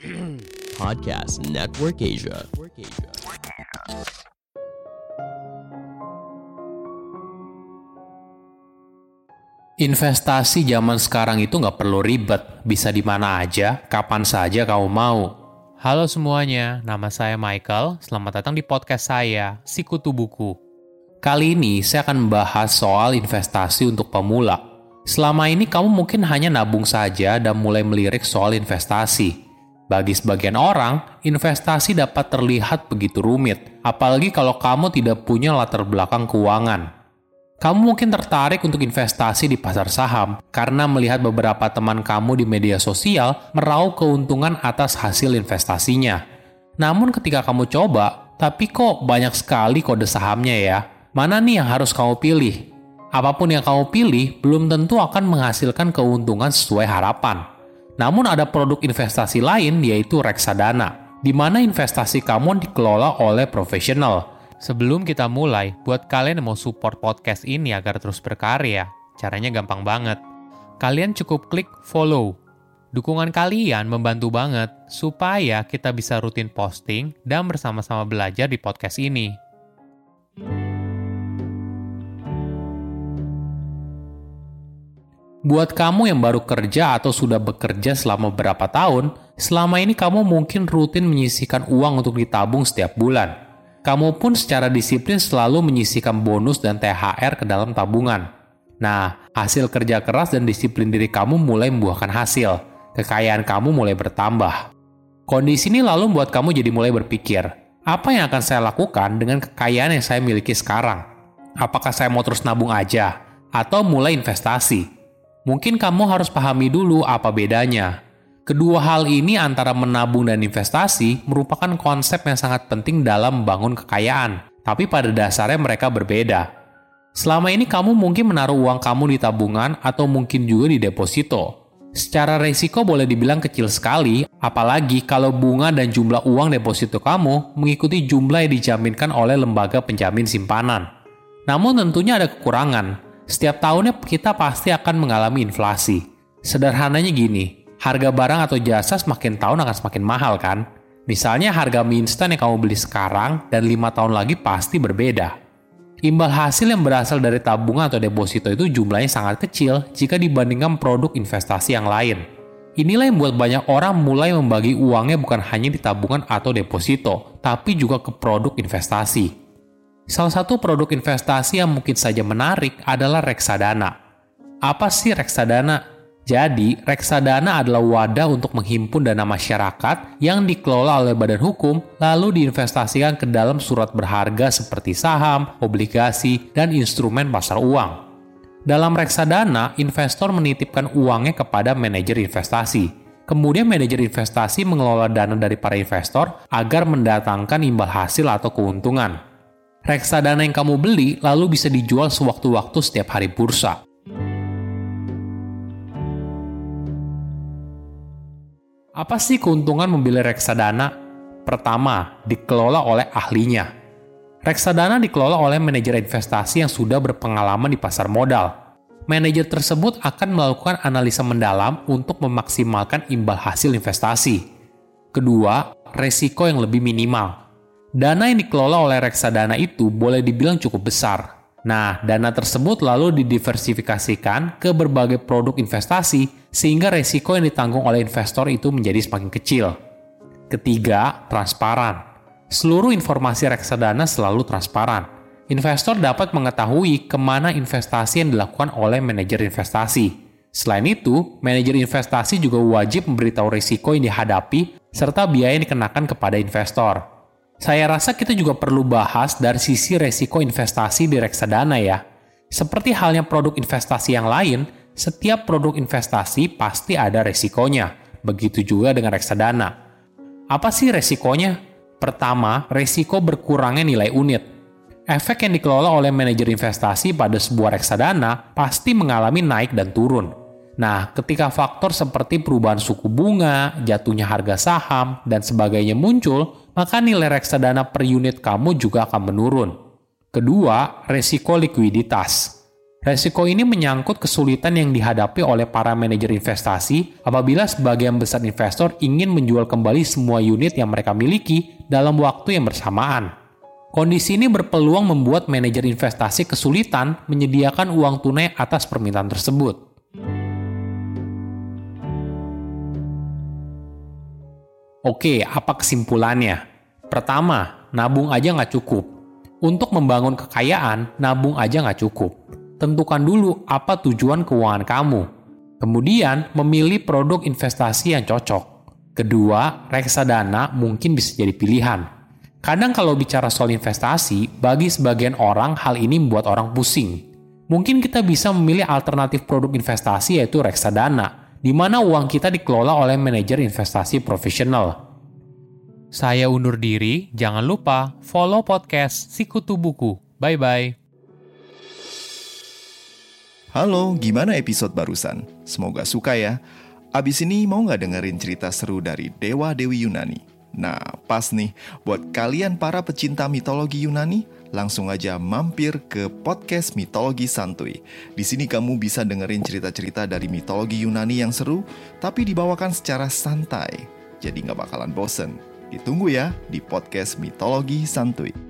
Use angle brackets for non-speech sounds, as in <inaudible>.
<clears throat> Podcast Network Asia. Investasi zaman sekarang itu nggak perlu ribet, bisa di mana aja, kapan saja kamu mau. Halo semuanya, nama saya Michael. Selamat datang di podcast saya, Sikutu Buku. Kali ini saya akan membahas soal investasi untuk pemula. Selama ini kamu mungkin hanya nabung saja dan mulai melirik soal investasi. Bagi sebagian orang, investasi dapat terlihat begitu rumit, apalagi kalau kamu tidak punya latar belakang keuangan. Kamu mungkin tertarik untuk investasi di pasar saham karena melihat beberapa teman kamu di media sosial meraup keuntungan atas hasil investasinya. Namun ketika kamu coba, tapi kok banyak sekali kode sahamnya ya? Mana nih yang harus kamu pilih? Apa pun yang kamu pilih belum tentu akan menghasilkan keuntungan sesuai harapan. Namun ada produk investasi lain yaitu reksadana, di mana investasi kamu dikelola oleh profesional Sebelum kita mulai, buat kalian yang mau support podcast ini agar terus berkarya, caranya gampang banget. Kalian cukup klik follow. Dukungan kalian membantu banget supaya kita bisa rutin posting dan bersama-sama belajar di podcast ini. Buat kamu yang baru kerja atau sudah bekerja selama beberapa tahun, selama ini kamu mungkin rutin menyisihkan uang untuk ditabung setiap bulan kamu pun secara disiplin selalu menyisihkan bonus dan THR ke dalam tabungan. Nah, hasil kerja keras dan disiplin diri kamu mulai membuahkan hasil. Kekayaan kamu mulai bertambah. Kondisi ini lalu membuat kamu jadi mulai berpikir, apa yang akan saya lakukan dengan kekayaan yang saya miliki sekarang? Apakah saya mau terus nabung aja? Atau mulai investasi? Mungkin kamu harus pahami dulu apa bedanya. Kedua hal ini antara menabung dan investasi merupakan konsep yang sangat penting dalam membangun kekayaan, tapi pada dasarnya mereka berbeda. Selama ini kamu mungkin menaruh uang kamu di tabungan atau mungkin juga di deposito. Secara resiko boleh dibilang kecil sekali, apalagi kalau bunga dan jumlah uang deposito kamu mengikuti jumlah yang dijaminkan oleh lembaga penjamin simpanan. Namun tentunya ada kekurangan. Setiap tahunnya kita pasti akan mengalami inflasi. Sederhananya gini, harga barang atau jasa semakin tahun akan semakin mahal kan? Misalnya harga mie instan yang kamu beli sekarang dan lima tahun lagi pasti berbeda. Imbal hasil yang berasal dari tabungan atau deposito itu jumlahnya sangat kecil jika dibandingkan produk investasi yang lain. Inilah yang membuat banyak orang mulai membagi uangnya bukan hanya di tabungan atau deposito, tapi juga ke produk investasi. Salah satu produk investasi yang mungkin saja menarik adalah reksadana. Apa sih reksadana? Jadi, reksadana adalah wadah untuk menghimpun dana masyarakat yang dikelola oleh badan hukum lalu diinvestasikan ke dalam surat berharga seperti saham, obligasi, dan instrumen pasar uang. Dalam reksadana, investor menitipkan uangnya kepada manajer investasi. Kemudian manajer investasi mengelola dana dari para investor agar mendatangkan imbal hasil atau keuntungan. Reksadana yang kamu beli lalu bisa dijual sewaktu-waktu setiap hari bursa. Apa sih keuntungan membeli reksadana? Pertama, dikelola oleh ahlinya. Reksadana dikelola oleh manajer investasi yang sudah berpengalaman di pasar modal. Manajer tersebut akan melakukan analisa mendalam untuk memaksimalkan imbal hasil investasi. Kedua, resiko yang lebih minimal. Dana yang dikelola oleh reksadana itu boleh dibilang cukup besar, Nah, dana tersebut lalu didiversifikasikan ke berbagai produk investasi sehingga resiko yang ditanggung oleh investor itu menjadi semakin kecil. Ketiga, transparan. Seluruh informasi reksadana selalu transparan. Investor dapat mengetahui ke mana investasi yang dilakukan oleh manajer investasi. Selain itu, manajer investasi juga wajib memberitahu risiko yang dihadapi serta biaya yang dikenakan kepada investor. Saya rasa kita juga perlu bahas dari sisi resiko investasi di reksadana ya. Seperti halnya produk investasi yang lain, setiap produk investasi pasti ada resikonya. Begitu juga dengan reksadana. Apa sih resikonya? Pertama, resiko berkurangnya nilai unit. Efek yang dikelola oleh manajer investasi pada sebuah reksadana pasti mengalami naik dan turun. Nah, ketika faktor seperti perubahan suku bunga, jatuhnya harga saham, dan sebagainya muncul, maka nilai reksadana per unit kamu juga akan menurun. Kedua, resiko likuiditas. Resiko ini menyangkut kesulitan yang dihadapi oleh para manajer investasi apabila sebagian besar investor ingin menjual kembali semua unit yang mereka miliki dalam waktu yang bersamaan. Kondisi ini berpeluang membuat manajer investasi kesulitan menyediakan uang tunai atas permintaan tersebut. Oke, apa kesimpulannya? Pertama, nabung aja nggak cukup. Untuk membangun kekayaan, nabung aja nggak cukup tentukan dulu apa tujuan keuangan kamu. Kemudian, memilih produk investasi yang cocok. Kedua, reksadana mungkin bisa jadi pilihan. Kadang kalau bicara soal investasi, bagi sebagian orang hal ini membuat orang pusing. Mungkin kita bisa memilih alternatif produk investasi yaitu reksadana, di mana uang kita dikelola oleh manajer investasi profesional. Saya undur diri, jangan lupa follow podcast Sikutu Buku. Bye-bye. Halo, gimana episode barusan? Semoga suka ya. Abis ini mau nggak dengerin cerita seru dari Dewa Dewi Yunani? Nah, pas nih, buat kalian para pecinta mitologi Yunani, langsung aja mampir ke podcast Mitologi Santuy. Di sini kamu bisa dengerin cerita-cerita dari mitologi Yunani yang seru, tapi dibawakan secara santai. Jadi nggak bakalan bosen. Ditunggu ya di podcast Mitologi Santuy.